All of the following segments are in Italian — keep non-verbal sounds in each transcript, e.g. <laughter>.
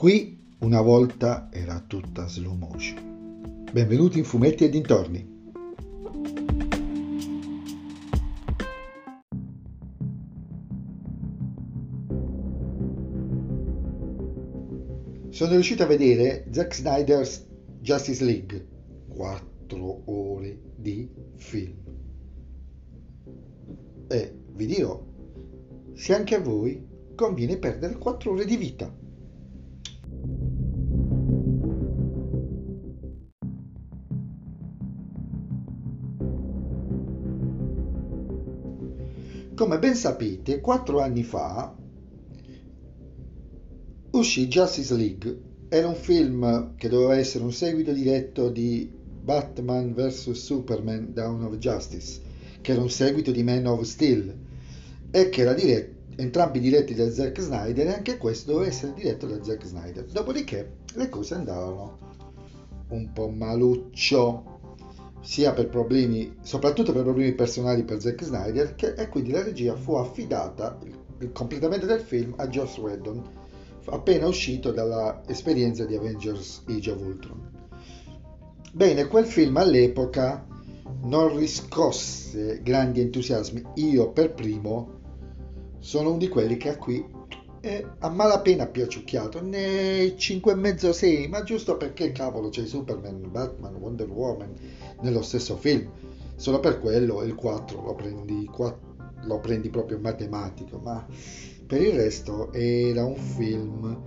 Qui una volta era tutta slow motion. Benvenuti in Fumetti e dintorni. Sono riuscito a vedere Zack Snyder's Justice League. 4 ore di film. E vi dirò, se anche a voi conviene perdere 4 ore di vita. Come ben sapete, quattro anni fa uscì Justice League. Era un film che doveva essere un seguito diretto di Batman vs Superman Dawn of Justice, che era un seguito di Man of Steel e che era diretto, entrambi diretti da Zack Snyder e anche questo doveva essere diretto da Zack Snyder. Dopodiché le cose andavano un po' maluccio sia per problemi, soprattutto per problemi personali per Zack Snyder, che, e quindi la regia fu affidata il, completamento del film a Joss Whedon, appena uscito dall'esperienza di Avengers Age of Ultron. Bene, quel film all'epoca non riscosse grandi entusiasmi. Io per primo sono uno di quelli che a qui è a malapena piaciucchiato, ne 5,5 6, ma giusto perché cavolo c'è Superman, Batman, Wonder Woman nello stesso film. Solo per quello il 4 lo prendi, 4, lo prendi proprio matematico, ma per il resto era un film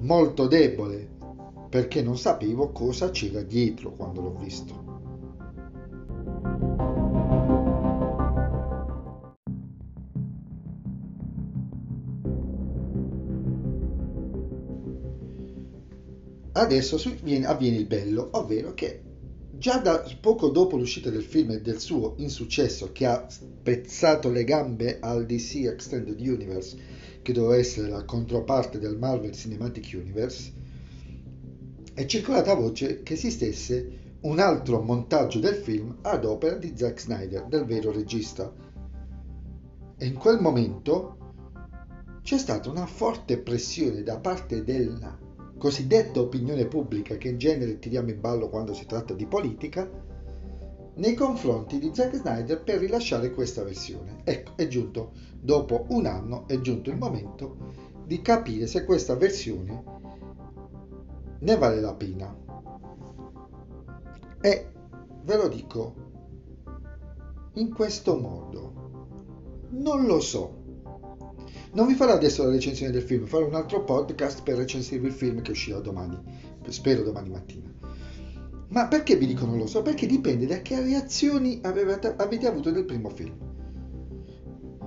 molto debole perché non sapevo cosa c'era dietro quando l'ho visto. Adesso avviene il bello, ovvero che già da poco dopo l'uscita del film e del suo insuccesso che ha spezzato le gambe al DC Extended Universe, che doveva essere la controparte del Marvel Cinematic Universe, è circolata voce che esistesse un altro montaggio del film ad opera di Zack Snyder, del vero regista. E in quel momento c'è stata una forte pressione da parte della cosiddetta opinione pubblica che in genere tiriamo in ballo quando si tratta di politica, nei confronti di Zack Snyder per rilasciare questa versione. Ecco, è giunto, dopo un anno, è giunto il momento di capire se questa versione ne vale la pena. E ve lo dico in questo modo. Non lo so non vi farò adesso la recensione del film, farò un altro podcast per recensirvi il film che uscirà domani, spero domani mattina. Ma perché vi dico non lo so? Perché dipende da che reazioni avevate, avete avuto del primo film.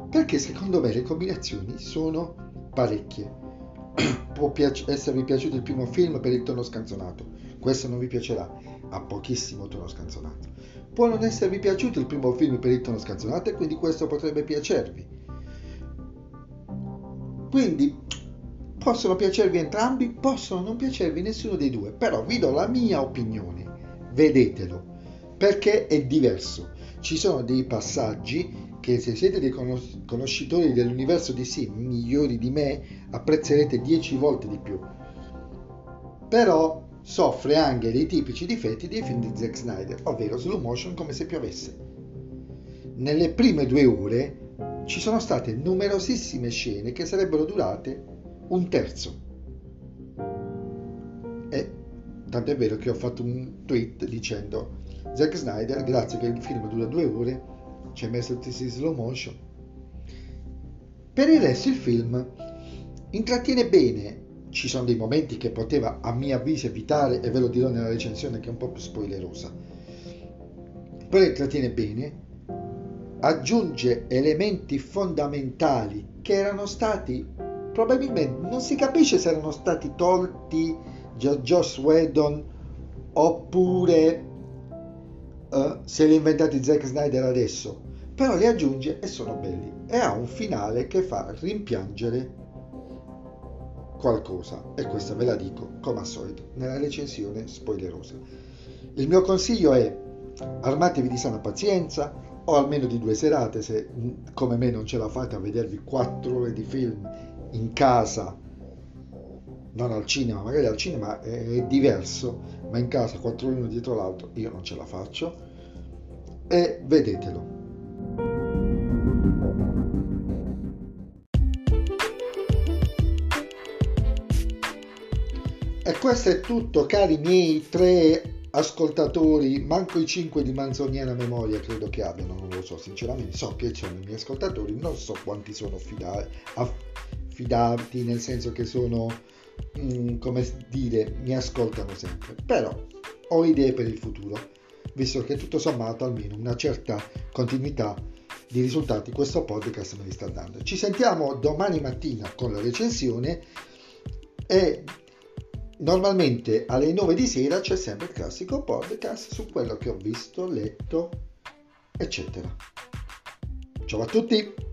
Perché secondo me le combinazioni sono parecchie. <clears throat> Può piace, esservi piaciuto il primo film per il tono scanzonato, questo non vi piacerà, ha pochissimo tono scanzonato. Può non esservi piaciuto il primo film per il tono scanzonato e quindi questo potrebbe piacervi quindi possono piacervi entrambi, possono non piacervi nessuno dei due, però vi do la mia opinione, vedetelo, perché è diverso. Ci sono dei passaggi che se siete dei conoscitori dell'universo di sì, migliori di me, apprezzerete 10 volte di più. Però soffre anche dei tipici difetti dei film di Zack Snyder, ovvero slow motion come se piovesse. Nelle prime due ore ci sono state numerosissime scene che sarebbero durate un terzo. E tanto è vero che ho fatto un tweet dicendo Zack Snyder, grazie che il film dura due ore, ci hai messo tutti in slow motion. Per il resto il film intrattiene bene, ci sono dei momenti che poteva a mio avviso evitare e ve lo dirò nella recensione che è un po' più spoilerosa. Però intrattiene bene, aggiunge elementi fondamentali che erano stati probabilmente non si capisce se erano stati tolti da Joss Whedon oppure uh, se li ha inventati Zack Snyder adesso. Però li aggiunge e sono belli. E ha un finale che fa rimpiangere qualcosa. E questa ve la dico come al solito nella recensione spoilerosa. Il mio consiglio è armatevi di sana pazienza o almeno di due serate se come me non ce la fate a vedervi quattro ore di film in casa non al cinema, magari al cinema è diverso, ma in casa quattro uno dietro l'altro io non ce la faccio e vedetelo. E questo è tutto, cari miei tre ascoltatori, manco i 5 di manzoniana memoria credo che abbiano, non lo so sinceramente, so che sono i miei ascoltatori, non so quanti sono fidati, affidati nel senso che sono, mm, come dire, mi ascoltano sempre, però ho idee per il futuro, visto che tutto sommato almeno una certa continuità di risultati questo podcast me li sta dando. Ci sentiamo domani mattina con la recensione e Normalmente alle 9 di sera c'è sempre il classico podcast su quello che ho visto, letto, eccetera. Ciao a tutti!